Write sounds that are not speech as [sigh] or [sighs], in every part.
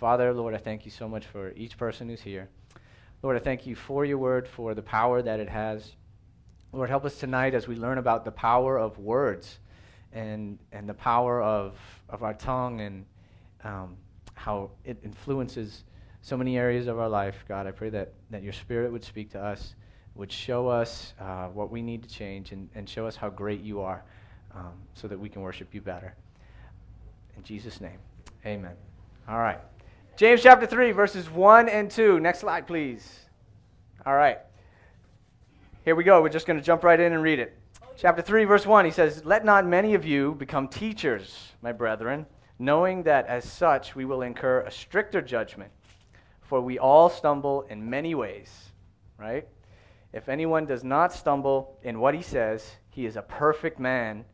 Father, Lord, I thank you so much for each person who's here. Lord, I thank you for your word, for the power that it has. Lord, help us tonight as we learn about the power of words and, and the power of, of our tongue and um, how it influences so many areas of our life. God, I pray that, that your spirit would speak to us, would show us uh, what we need to change, and, and show us how great you are um, so that we can worship you better. In Jesus' name, amen. All right. James chapter 3, verses 1 and 2. Next slide, please. All right. Here we go. We're just going to jump right in and read it. Chapter 3, verse 1, he says, Let not many of you become teachers, my brethren, knowing that as such we will incur a stricter judgment. For we all stumble in many ways, right? If anyone does not stumble in what he says, he is a perfect man,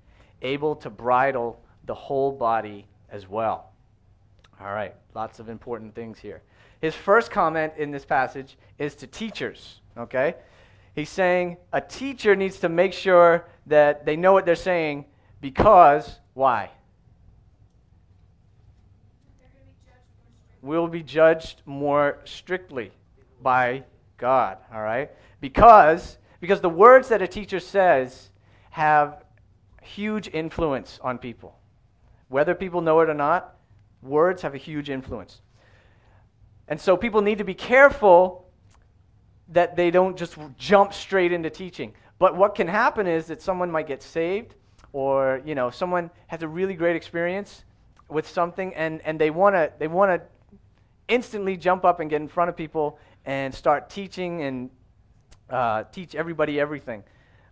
able to bridle the whole body as well. All right, lots of important things here. His first comment in this passage is to teachers, okay? He's saying a teacher needs to make sure that they know what they're saying because why? We'll be judged more strictly by God, all right? Because because the words that a teacher says have huge influence on people. Whether people know it or not, Words have a huge influence. And so people need to be careful that they don't just jump straight into teaching. But what can happen is that someone might get saved or, you know, someone has a really great experience with something and, and they want to they want to instantly jump up and get in front of people and start teaching and uh, teach everybody everything.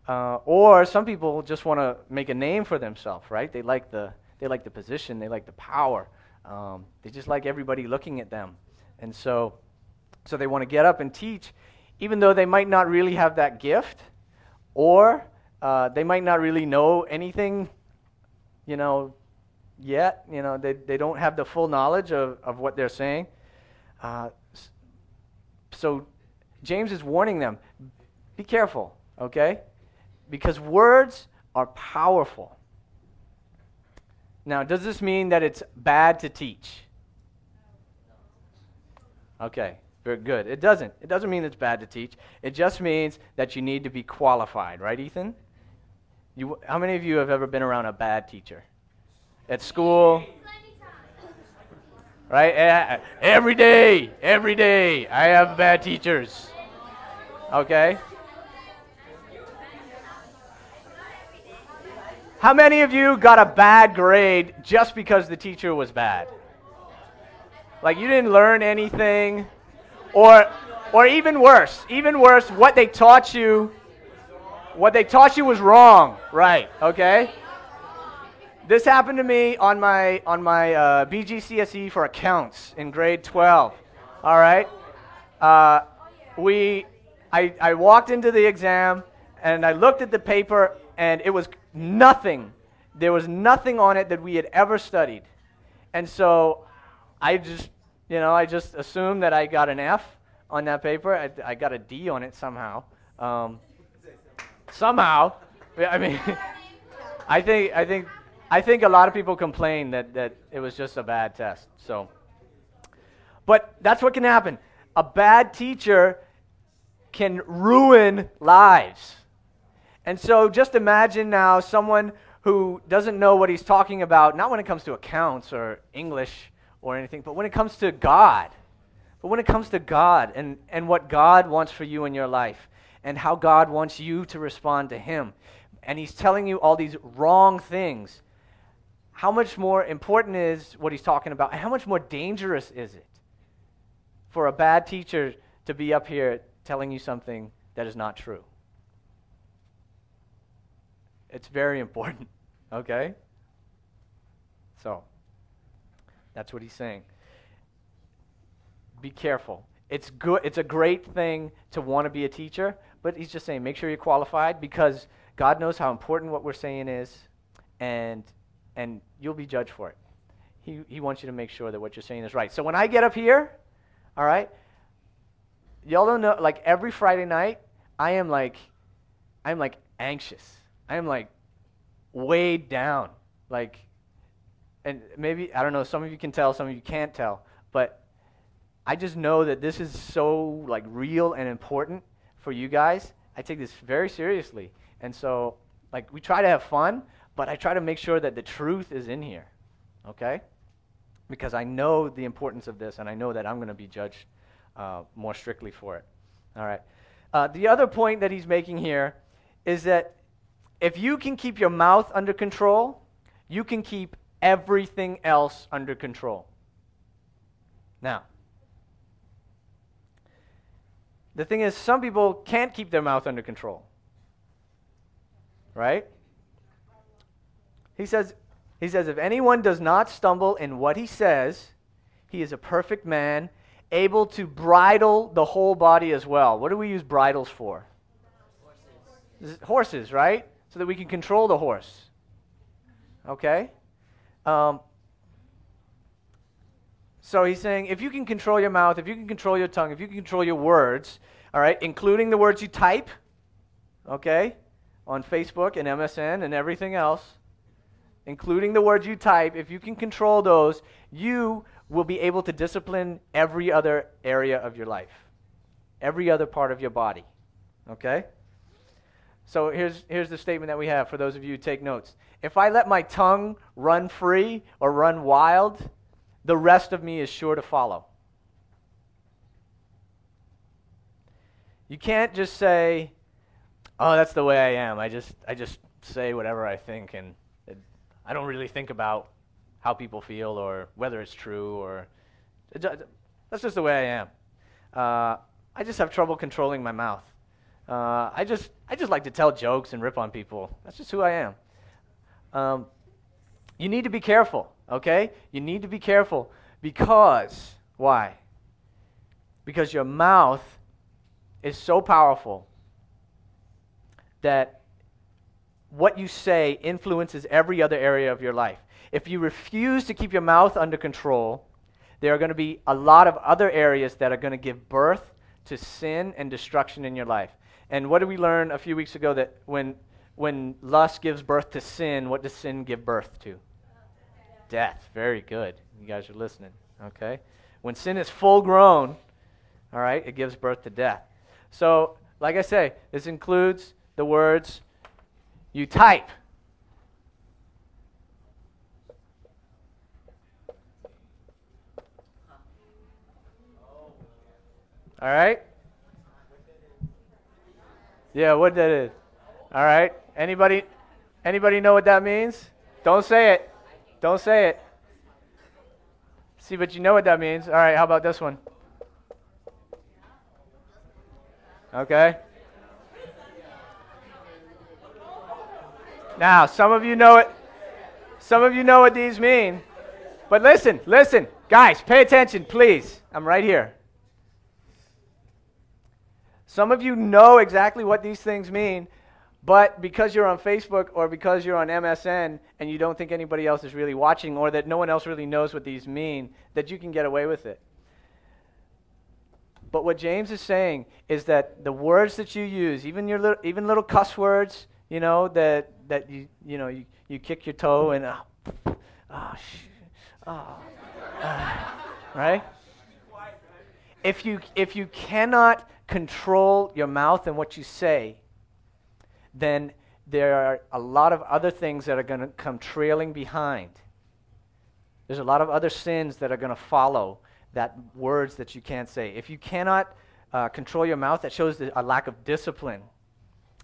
Uh, or some people just want to make a name for themselves, right? They like the they like the position, they like the power. Um, they just like everybody looking at them. And so, so they want to get up and teach, even though they might not really have that gift, or uh, they might not really know anything, you know, yet. You know, they, they don't have the full knowledge of, of what they're saying. Uh, so James is warning them be careful, okay? Because words are powerful. Now, does this mean that it's bad to teach? Okay, very good. It doesn't. It doesn't mean it's bad to teach. It just means that you need to be qualified, right, Ethan? You, how many of you have ever been around a bad teacher? At school? Right? Eh, eh, every day, every day, I have bad teachers. Okay? How many of you got a bad grade just because the teacher was bad? Like you didn't learn anything or or even worse, even worse, what they taught you what they taught you was wrong, right? Okay? This happened to me on my on my uh, BGCSE for accounts in grade 12. All right, uh, we I, I walked into the exam and I looked at the paper and it was nothing. There was nothing on it that we had ever studied. And so I just, you know, I just assumed that I got an F on that paper. I, I got a D on it somehow. Um, somehow. I mean, [laughs] I think, I think, I think a lot of people complain that, that it was just a bad test. So, but that's what can happen. A bad teacher can ruin lives. And so just imagine now someone who doesn't know what he's talking about, not when it comes to accounts or English or anything, but when it comes to God. But when it comes to God and, and what God wants for you in your life and how God wants you to respond to Him, and He's telling you all these wrong things, how much more important is what He's talking about? And how much more dangerous is it for a bad teacher to be up here telling you something that is not true? It's very important, [laughs] okay? So, that's what he's saying. Be careful. It's good it's a great thing to want to be a teacher, but he's just saying make sure you're qualified because God knows how important what we're saying is and and you'll be judged for it. He he wants you to make sure that what you're saying is right. So when I get up here, all right? Y'all don't know like every Friday night, I am like I'm like anxious I am like weighed down. Like, and maybe, I don't know, some of you can tell, some of you can't tell, but I just know that this is so like real and important for you guys. I take this very seriously. And so like we try to have fun, but I try to make sure that the truth is in here. Okay? Because I know the importance of this and I know that I'm going to be judged uh, more strictly for it. All right. Uh, the other point that he's making here is that if you can keep your mouth under control, you can keep everything else under control. Now, the thing is, some people can't keep their mouth under control. Right? He says, he says, if anyone does not stumble in what he says, he is a perfect man, able to bridle the whole body as well. What do we use bridles for? Horses, Horses right? So that we can control the horse. Okay? Um, so he's saying if you can control your mouth, if you can control your tongue, if you can control your words, all right, including the words you type, okay, on Facebook and MSN and everything else, including the words you type, if you can control those, you will be able to discipline every other area of your life, every other part of your body. Okay? So here's, here's the statement that we have for those of you who take notes. If I let my tongue run free or run wild, the rest of me is sure to follow. You can't just say, "Oh, that's the way I am. I just I just say whatever I think and I don't really think about how people feel or whether it's true or that's just the way I am. Uh, I just have trouble controlling my mouth. Uh, I just I just like to tell jokes and rip on people. That's just who I am. Um, you need to be careful, okay? You need to be careful because why? Because your mouth is so powerful that what you say influences every other area of your life. If you refuse to keep your mouth under control, there are going to be a lot of other areas that are going to give birth to sin and destruction in your life. And what did we learn a few weeks ago that when when lust gives birth to sin, what does sin give birth to? Death. Very good. You guys are listening. Okay? When sin is full grown, all right, it gives birth to death. So, like I say, this includes the words you type. All right? Yeah, what that is. All right? Anybody anybody know what that means? Don't say it. Don't say it. See, but you know what that means. All right, how about this one? Okay? Now, some of you know it. Some of you know what these mean. But listen, listen. Guys, pay attention, please. I'm right here. Some of you know exactly what these things mean, but because you're on Facebook or because you're on MSN and you don't think anybody else is really watching or that no one else really knows what these mean, that you can get away with it. But what James is saying is that the words that you use, even your little, even little cuss words, you know, that that you you know you, you kick your toe and oh, sh- oh uh, right? If you if you cannot control your mouth and what you say, then there are a lot of other things that are going to come trailing behind. There's a lot of other sins that are going to follow that words that you can't say. If you cannot uh, control your mouth, that shows a lack of discipline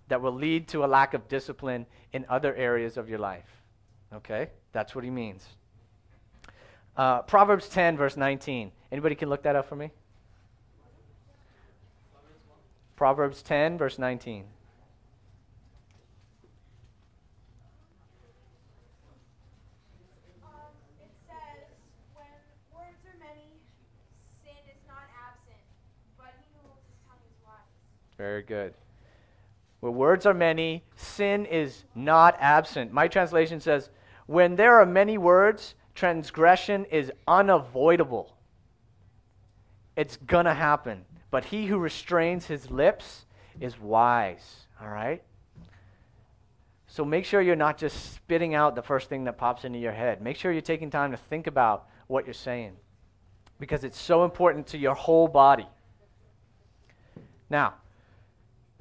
that will lead to a lack of discipline in other areas of your life. Okay? That's what he means. Uh, Proverbs 10, verse 19. Anybody can look that up for me? Proverbs 10, verse 19. Very good. Where words are many, sin is not absent. My translation says, when there are many words, transgression is unavoidable. It's going to happen. But he who restrains his lips is wise. All right? So make sure you're not just spitting out the first thing that pops into your head. Make sure you're taking time to think about what you're saying. because it's so important to your whole body. Now,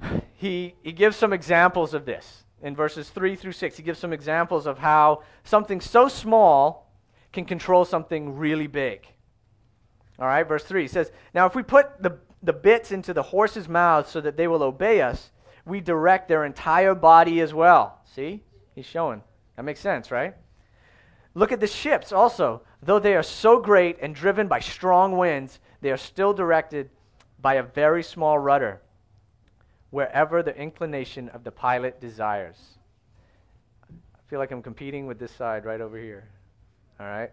[sighs] he, he gives some examples of this in verses 3 through 6. He gives some examples of how something so small can control something really big. All right, verse 3 he says, Now if we put the, the bits into the horses' mouths so that they will obey us, we direct their entire body as well. See? He's showing. That makes sense, right? Look at the ships also. Though they are so great and driven by strong winds, they are still directed by a very small rudder, wherever the inclination of the pilot desires. I feel like I'm competing with this side right over here. All right?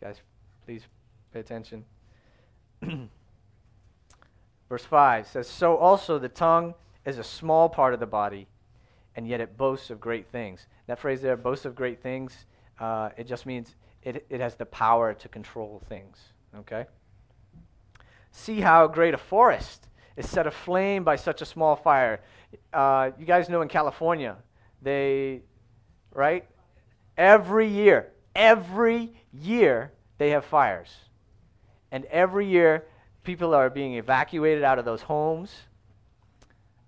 Guys, please pay attention. [clears throat] Verse 5 says, So also the tongue is a small part of the body, and yet it boasts of great things. That phrase there, boasts of great things, uh, it just means it, it has the power to control things. Okay? See how great a forest is set aflame by such a small fire. Uh, you guys know in California, they, right? Every year, every year, they have fires. And every year, people are being evacuated out of those homes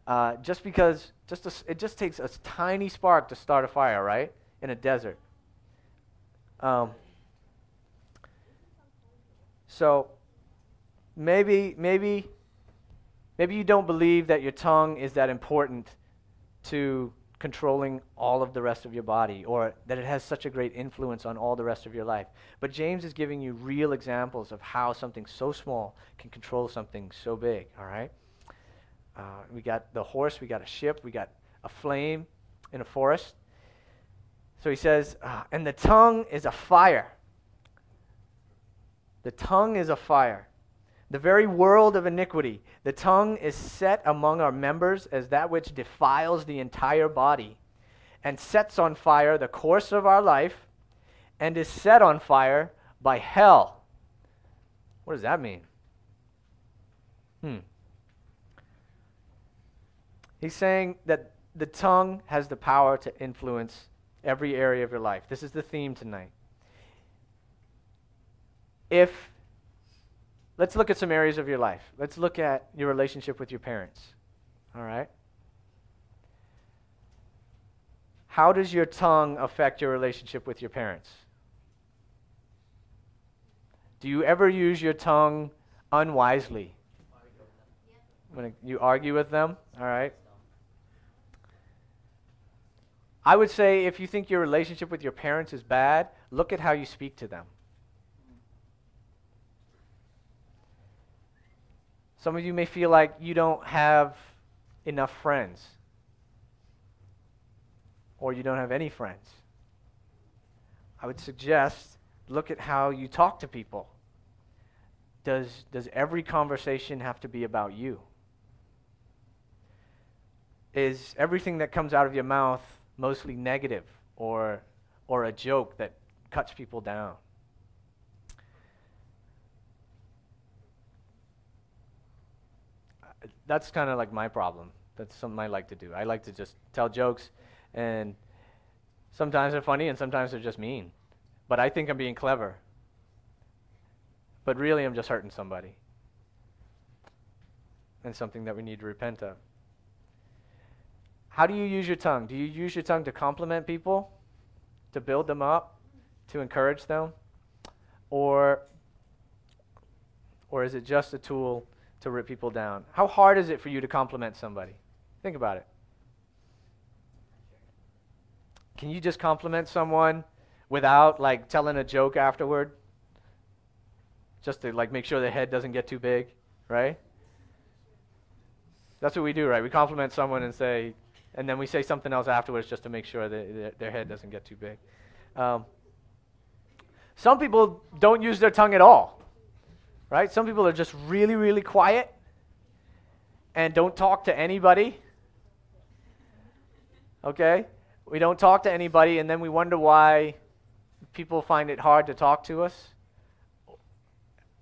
uh, just because just a, it just takes a tiny spark to start a fire, right? In a desert. Um, so maybe maybe maybe you don't believe that your tongue is that important to controlling all of the rest of your body or that it has such a great influence on all the rest of your life. But James is giving you real examples of how something so small can control something so big, all right? Uh, we got the horse, we got a ship, we got a flame in a forest. So he says, uh, and the tongue is a fire. The tongue is a fire. The very world of iniquity. The tongue is set among our members as that which defiles the entire body and sets on fire the course of our life and is set on fire by hell. What does that mean? Hmm. He's saying that the tongue has the power to influence every area of your life. This is the theme tonight. If, let's look at some areas of your life. Let's look at your relationship with your parents. All right? How does your tongue affect your relationship with your parents? Do you ever use your tongue unwisely? When you argue with them? All right? I would say if you think your relationship with your parents is bad, look at how you speak to them. Some of you may feel like you don't have enough friends, or you don't have any friends. I would suggest look at how you talk to people. Does, does every conversation have to be about you? Is everything that comes out of your mouth mostly negative or, or a joke that cuts people down. That's kind of like my problem. That's something I like to do. I like to just tell jokes, and sometimes they're funny and sometimes they're just mean. But I think I'm being clever. But really, I'm just hurting somebody. And something that we need to repent of. How do you use your tongue? Do you use your tongue to compliment people, to build them up, to encourage them? Or, or is it just a tool to rip people down? How hard is it for you to compliment somebody? Think about it. Can you just compliment someone without like telling a joke afterward? Just to like make sure their head doesn't get too big, right? That's what we do, right? We compliment someone and say, and then we say something else afterwards just to make sure that their head doesn't get too big. Um, some people don't use their tongue at all, right? Some people are just really, really quiet and don't talk to anybody. Okay? We don't talk to anybody, and then we wonder why people find it hard to talk to us.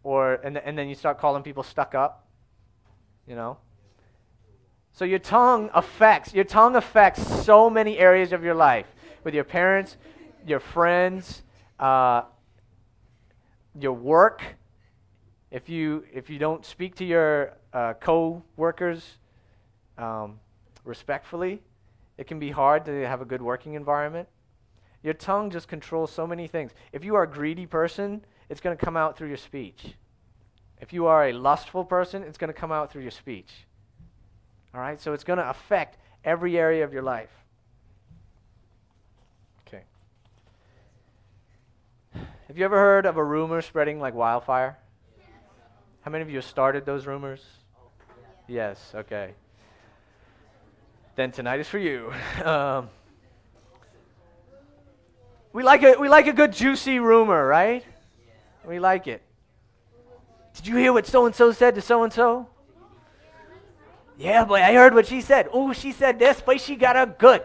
Or, and, and then you start calling people stuck up, you know? So your tongue affects, your tongue affects so many areas of your life with your parents, your friends, uh, your work, if you if you don't speak to your uh, co-workers um, respectfully, it can be hard to have a good working environment. Your tongue just controls so many things. If you are a greedy person, it's going to come out through your speech. If you are a lustful person, it's going to come out through your speech. All right? So it's going to affect every area of your life. Okay. Have you ever heard of a rumor spreading like wildfire? How many of you started those rumors? Yes, okay. Then tonight is for you. [laughs] Um, we like a we like a good juicy rumor, right? We like it. Did you hear what so and so said to so and so? Yeah, boy, I heard what she said. Oh, she said this, but she got a good.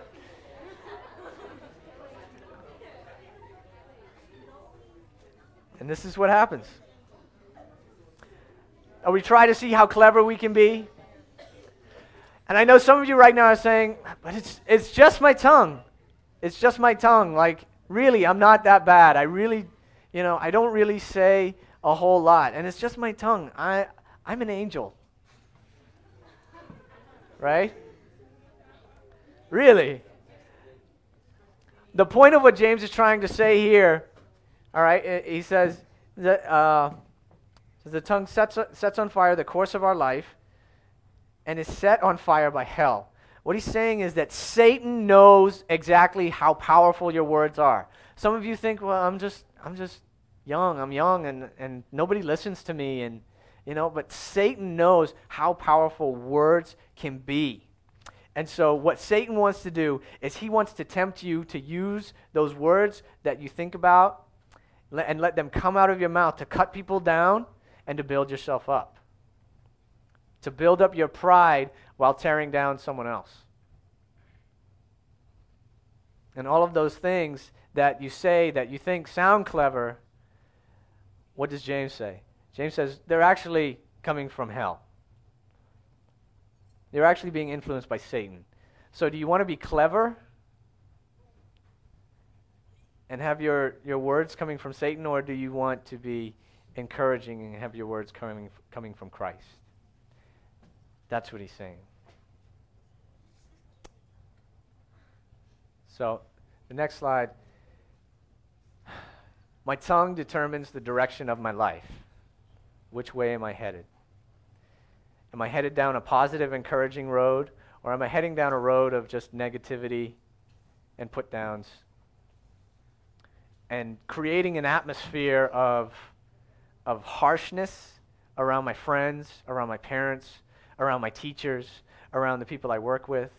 And this is what happens. We try to see how clever we can be. And I know some of you right now are saying, but it's, it's just my tongue. It's just my tongue. Like, really, I'm not that bad. I really, you know, I don't really say a whole lot. And it's just my tongue. I, I'm an angel. Right? Really? The point of what James is trying to say here, all right, he says that uh, the tongue sets, sets on fire the course of our life and is set on fire by hell. What he's saying is that Satan knows exactly how powerful your words are. Some of you think, well, I'm just, I'm just young. I'm young, and, and nobody listens to me, and you know. But Satan knows how powerful words can be. And so, what Satan wants to do is he wants to tempt you to use those words that you think about and let them come out of your mouth to cut people down and to build yourself up. To build up your pride while tearing down someone else. And all of those things that you say that you think sound clever, what does James say? James says they're actually coming from hell. They're actually being influenced by Satan. So, do you want to be clever and have your, your words coming from Satan, or do you want to be encouraging and have your words coming, coming from Christ? That's what he's saying. So, the next slide. My tongue determines the direction of my life. Which way am I headed? Am I headed down a positive, encouraging road, or am I heading down a road of just negativity and put downs? And creating an atmosphere of, of harshness around my friends, around my parents, around my teachers, around the people I work with,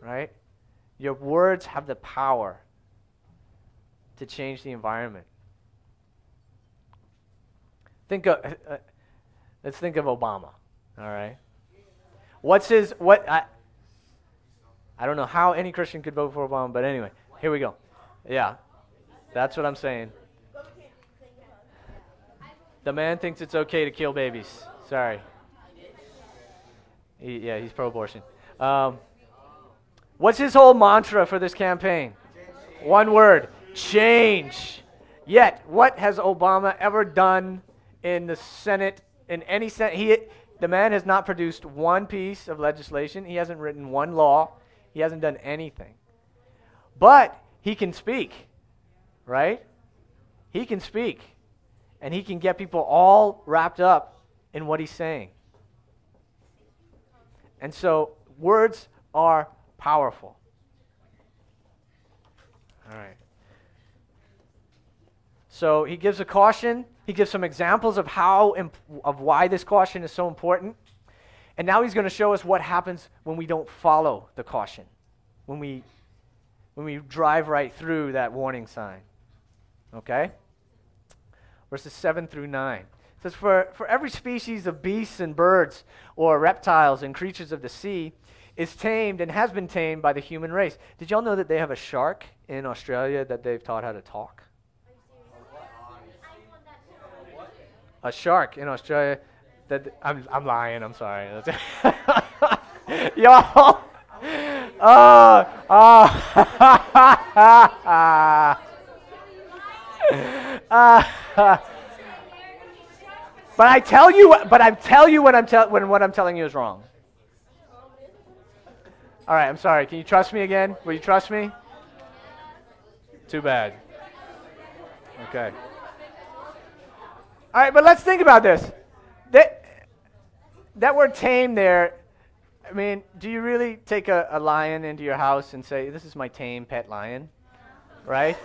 right? Your words have the power to change the environment. Think of, uh, uh, let's think of Obama. All right. What's his what? I, I don't know how any Christian could vote for Obama, but anyway, here we go. Yeah, that's what I'm saying. The man thinks it's okay to kill babies. Sorry. He, yeah, he's pro-abortion. Um, what's his whole mantra for this campaign? One word change. Yet, what has Obama ever done in the Senate, in any Senate? He, the man has not produced one piece of legislation, he hasn't written one law, he hasn't done anything. But he can speak, right? He can speak, and he can get people all wrapped up in what he's saying. And so, words are powerful. All right. So he gives a caution. He gives some examples of how imp- of why this caution is so important. And now he's going to show us what happens when we don't follow the caution. When we when we drive right through that warning sign. Okay? Verses 7 through 9. It says, for, for every species of beasts and birds, or reptiles and creatures of the sea, is tamed and has been tamed by the human race. Did y'all know that they have a shark in Australia that they've taught how to talk? a shark in Australia. That I'm I'm lying. I'm sorry. [laughs] Y'all. Oh, oh. [laughs] Uh, [laughs] But I tell you, but I tell you when I'm tell, when what I'm telling you is wrong. All right, I'm sorry. Can you trust me again? Will you trust me? Too bad. Okay. All right, but let's think about this. That, that word tame there, I mean, do you really take a, a lion into your house and say, This is my tame pet lion? Right?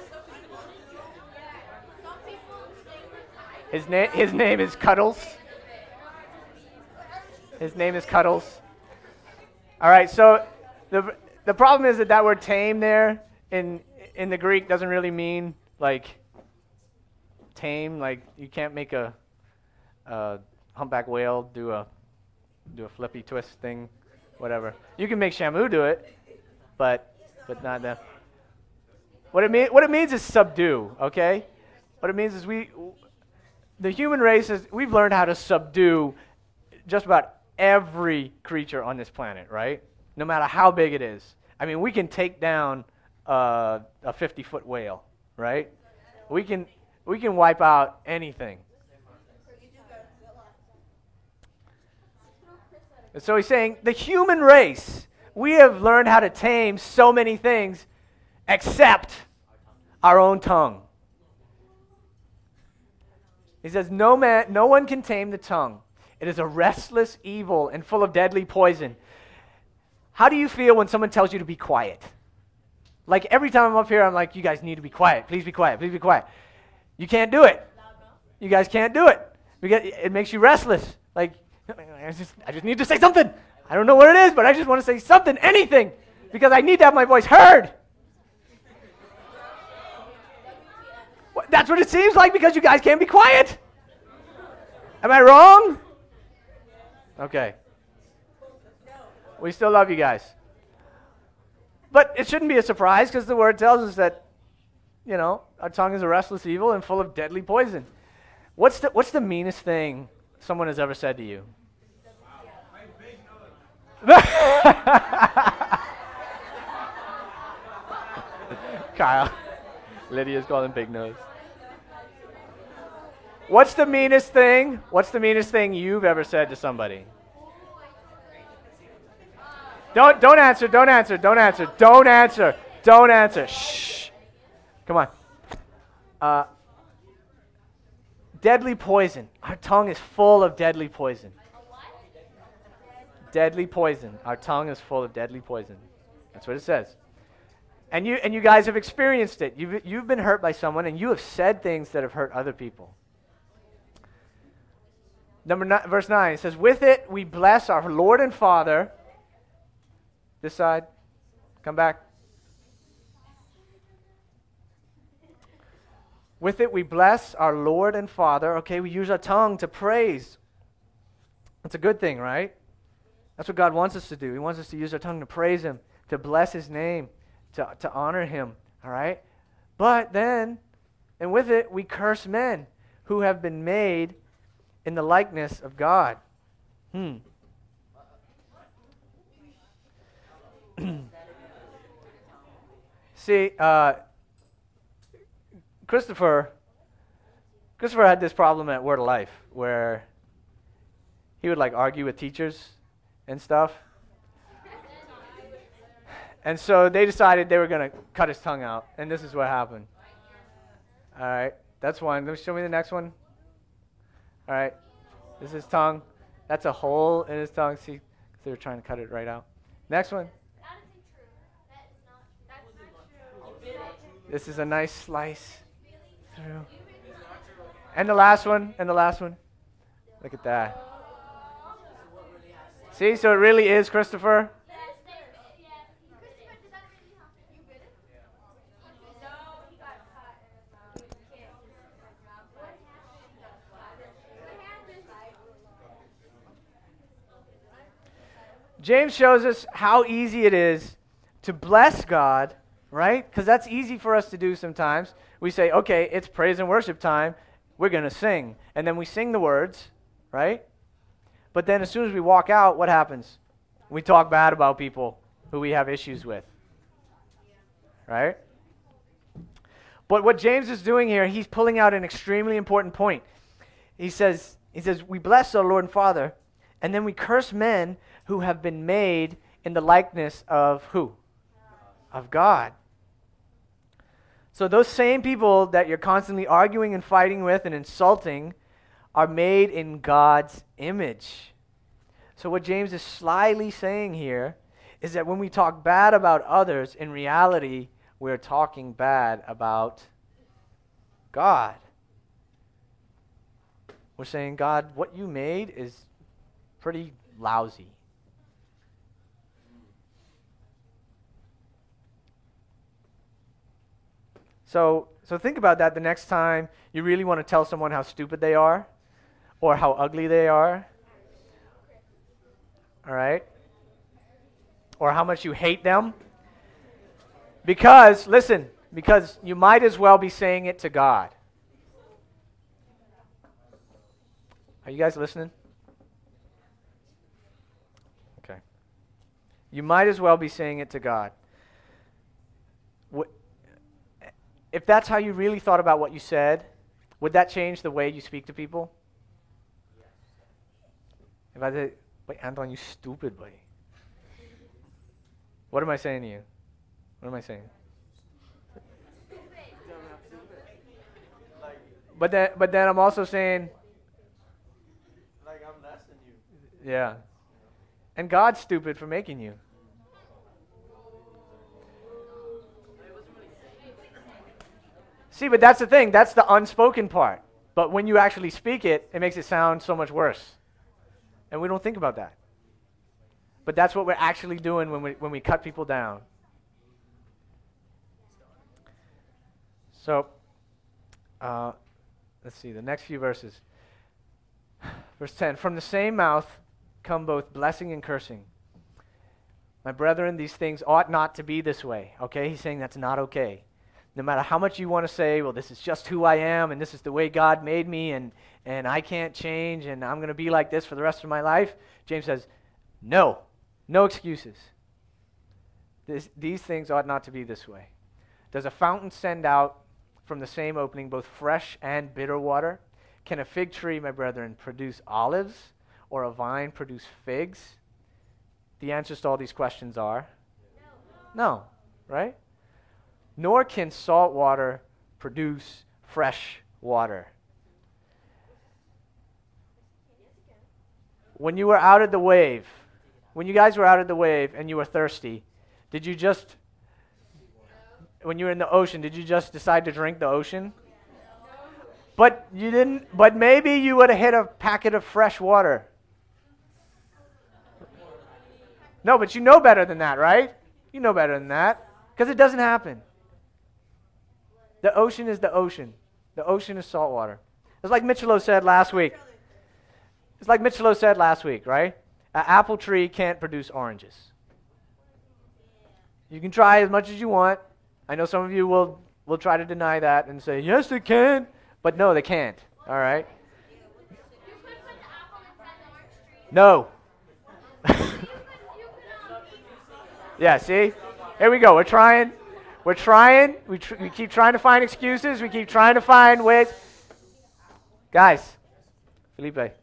His, na- his name is Cuddles. His name is Cuddles. All right, so the, the problem is that that word tame there in, in the Greek doesn't really mean like tame, like you can't make a, a humpback whale do a do a flippy twist thing, whatever. You can make Shamu do it, but but not that. What it mean, what it means is subdue. Okay, what it means is we, the human race is we've learned how to subdue just about every creature on this planet, right? No matter how big it is. I mean, we can take down uh, a 50 foot whale, right? We can we can wipe out anything. And so he's saying the human race, we have learned how to tame so many things except our own tongue. He says, no, man, no one can tame the tongue. It is a restless evil and full of deadly poison. How do you feel when someone tells you to be quiet? Like every time I'm up here, I'm like, you guys need to be quiet. Please be quiet. Please be quiet. You can't do it. You guys can't do it. It makes you restless. Like, I just, I just need to say something. I don't know what it is, but I just want to say something, anything, because I need to have my voice heard. That's what it seems like because you guys can't be quiet. Am I wrong? Okay. We still love you guys. But it shouldn't be a surprise because the word tells us that, you know, our tongue is a restless evil and full of deadly poison. What's the, what's the meanest thing someone has ever said to you? [laughs] Kyle. Lydia's calling big nose. What's the meanest thing? What's the meanest thing you've ever said to somebody? Don't don't answer, don't answer, don't answer, don't answer, don't answer. Shh. Come on. Uh, deadly poison. Our tongue is full of deadly poison. Deadly poison. Our tongue is full of deadly poison. That's what it says. And you, and you guys have experienced it. You've, you've been hurt by someone, and you have said things that have hurt other people. Number nine, verse 9, it says, With it we bless our Lord and Father. This side. Come back. With it, we bless our Lord and Father. Okay, we use our tongue to praise. That's a good thing, right? That's what God wants us to do. He wants us to use our tongue to praise Him, to bless His name, to, to honor Him, all right? But then, and with it, we curse men who have been made in the likeness of God. Hmm. [clears throat] See, uh, Christopher, Christopher had this problem at Word of Life where he would like argue with teachers and stuff. And so they decided they were going to cut his tongue out, and this is what happened. All right, that's one. Let me show me the next one. All right, this is tongue. That's a hole in his tongue. See, they were trying to cut it right out. Next one. This is a nice slice through. And the last one, and the last one. Look at that. See, so it really is Christopher. James shows us how easy it is to bless God, right? Because that's easy for us to do sometimes. We say, okay, it's praise and worship time. We're going to sing. And then we sing the words, right? But then as soon as we walk out, what happens? We talk bad about people who we have issues with, right? But what James is doing here, he's pulling out an extremely important point. He says, He says, We bless our Lord and Father, and then we curse men who have been made in the likeness of who? Of God. So those same people that you're constantly arguing and fighting with and insulting are made in God's image. So what James is slyly saying here is that when we talk bad about others, in reality, we're talking bad about God. We're saying, God, what you made is pretty lousy. So, so think about that the next time you really want to tell someone how stupid they are or how ugly they are. All right? Or how much you hate them. Because, listen, because you might as well be saying it to God. Are you guys listening? Okay. You might as well be saying it to God. If that's how you really thought about what you said, would that change the way you speak to people? If I said, wait, Anton, you stupid boy. What am I saying to you? What am I saying? But then, but then I'm also saying, like I'm less than you. Yeah. And God's stupid for making you. See, but that's the thing. That's the unspoken part. But when you actually speak it, it makes it sound so much worse. And we don't think about that. But that's what we're actually doing when we, when we cut people down. So, uh, let's see, the next few verses. [sighs] Verse 10 From the same mouth come both blessing and cursing. My brethren, these things ought not to be this way. Okay? He's saying that's not okay. No matter how much you want to say, well, this is just who I am, and this is the way God made me, and, and I can't change, and I'm going to be like this for the rest of my life, James says, no, no excuses. This, these things ought not to be this way. Does a fountain send out from the same opening both fresh and bitter water? Can a fig tree, my brethren, produce olives, or a vine produce figs? The answers to all these questions are no, no right? Nor can salt water produce fresh water. When you were out at the wave, when you guys were out at the wave and you were thirsty, did you just, when you were in the ocean, did you just decide to drink the ocean? But you didn't, but maybe you would have hit a packet of fresh water. No, but you know better than that, right? You know better than that. Because it doesn't happen. The ocean is the ocean. The ocean is salt water. It's like Michelo said last week. It's like Michelo said last week, right? An apple tree can't produce oranges. You can try as much as you want. I know some of you will, will try to deny that and say, yes, they can. But no, they can't. All right? No. [laughs] yeah, see? Here we go. We're trying. We're trying. We, tr- we keep trying to find excuses. We keep trying to find ways. Guys, Felipe,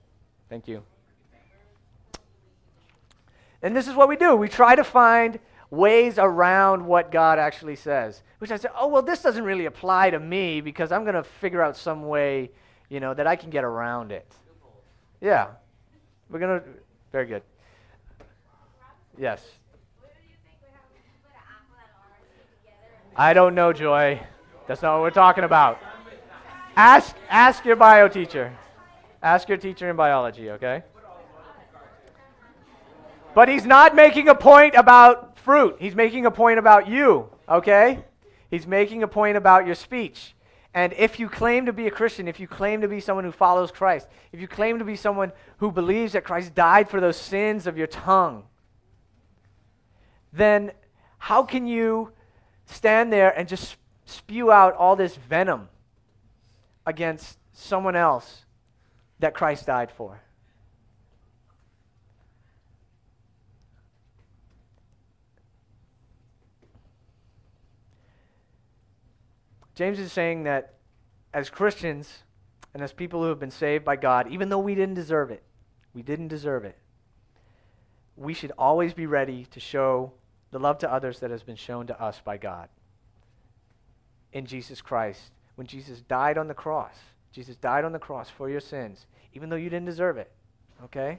thank you. And this is what we do. We try to find ways around what God actually says. Which I say, oh, well, this doesn't really apply to me because I'm going to figure out some way, you know, that I can get around it. Yeah. We're going to, very good. Yes. I don't know, Joy. That's not what we're talking about. Ask, ask your bio teacher. Ask your teacher in biology, okay? But he's not making a point about fruit. He's making a point about you, okay? He's making a point about your speech. And if you claim to be a Christian, if you claim to be someone who follows Christ, if you claim to be someone who believes that Christ died for those sins of your tongue, then how can you stand there and just spew out all this venom against someone else that Christ died for? James is saying that as Christians, and as people who have been saved by God, even though we didn't deserve it, we didn't deserve it, we should always be ready to show the love to others that has been shown to us by God in Jesus Christ. When Jesus died on the cross, Jesus died on the cross for your sins, even though you didn't deserve it. Okay?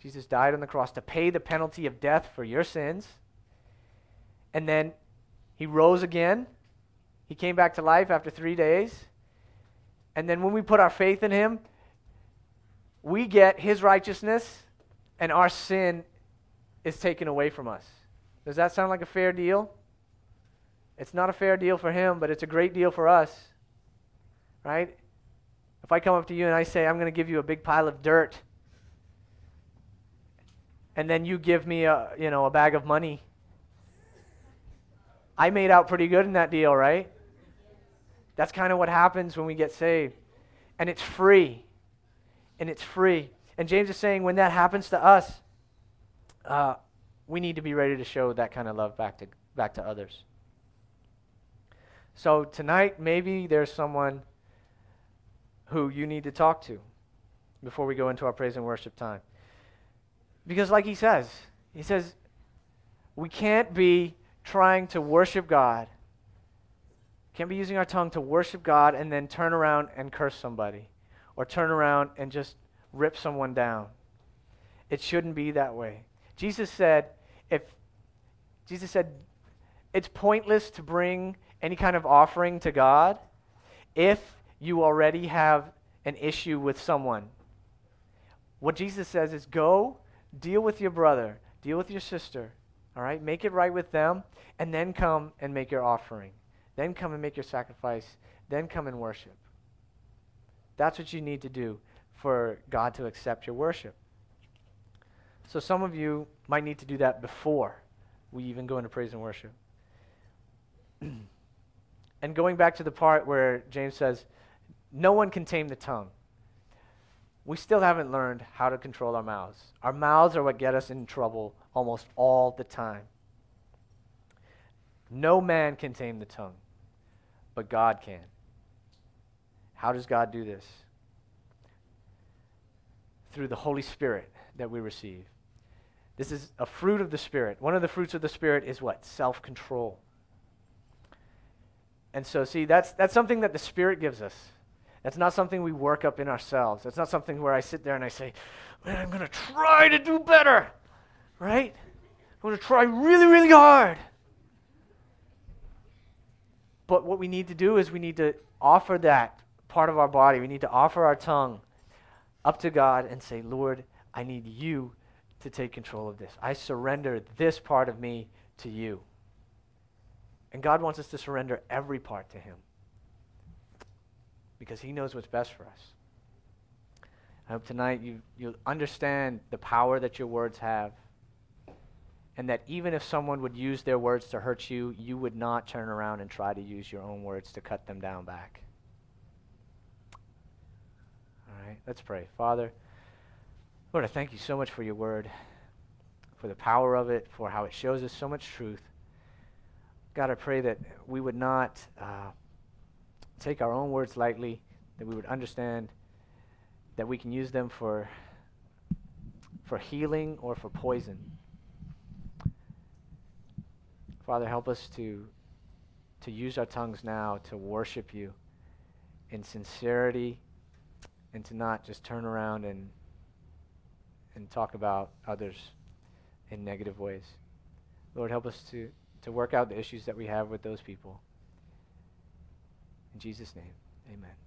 Jesus died on the cross to pay the penalty of death for your sins. And then he rose again. He came back to life after three days. And then when we put our faith in him, we get his righteousness and our sin is taken away from us. Does that sound like a fair deal? It's not a fair deal for him, but it's a great deal for us. Right? If I come up to you and I say, I'm going to give you a big pile of dirt, and then you give me a, you know, a bag of money, I made out pretty good in that deal, right? That's kind of what happens when we get saved. And it's free. And it's free. And James is saying when that happens to us, uh, we need to be ready to show that kind of love back to, back to others. So tonight, maybe there's someone who you need to talk to before we go into our praise and worship time. Because, like he says, he says, we can't be trying to worship God, can't be using our tongue to worship God and then turn around and curse somebody or turn around and just rip someone down. It shouldn't be that way. Jesus said, if Jesus said, it's pointless to bring any kind of offering to God if you already have an issue with someone. What Jesus says is go, deal with your brother, deal with your sister, all right? Make it right with them, and then come and make your offering. Then come and make your sacrifice. Then come and worship. That's what you need to do for God to accept your worship. So some of you might need to do that before we even go into praise and worship. [clears throat] and going back to the part where James says, no one can tame the tongue. We still haven't learned how to control our mouths. Our mouths are what get us in trouble almost all the time. No man can tame the tongue, but God can. How does God do this? Through the Holy Spirit that we receive. This is a fruit of the Spirit. One of the fruits of the Spirit is what? Self control. And so, see, that's, that's something that the Spirit gives us. That's not something we work up in ourselves. That's not something where I sit there and I say, man, I'm going to try to do better. Right? I'm going to try really, really hard. But what we need to do is we need to offer that part of our body. We need to offer our tongue up to God and say, Lord, I need you to take control of this. I surrender this part of me to you. And God wants us to surrender every part to Him because He knows what's best for us. I hope tonight you, you'll understand the power that your words have. And that even if someone would use their words to hurt you, you would not turn around and try to use your own words to cut them down back. All right, let's pray. Father, Lord, I thank you so much for your word, for the power of it, for how it shows us so much truth. God, I pray that we would not uh, take our own words lightly, that we would understand that we can use them for, for healing or for poison. Father, help us to, to use our tongues now to worship you in sincerity and to not just turn around and, and talk about others in negative ways. Lord, help us to to work out the issues that we have with those people. In Jesus' name, amen.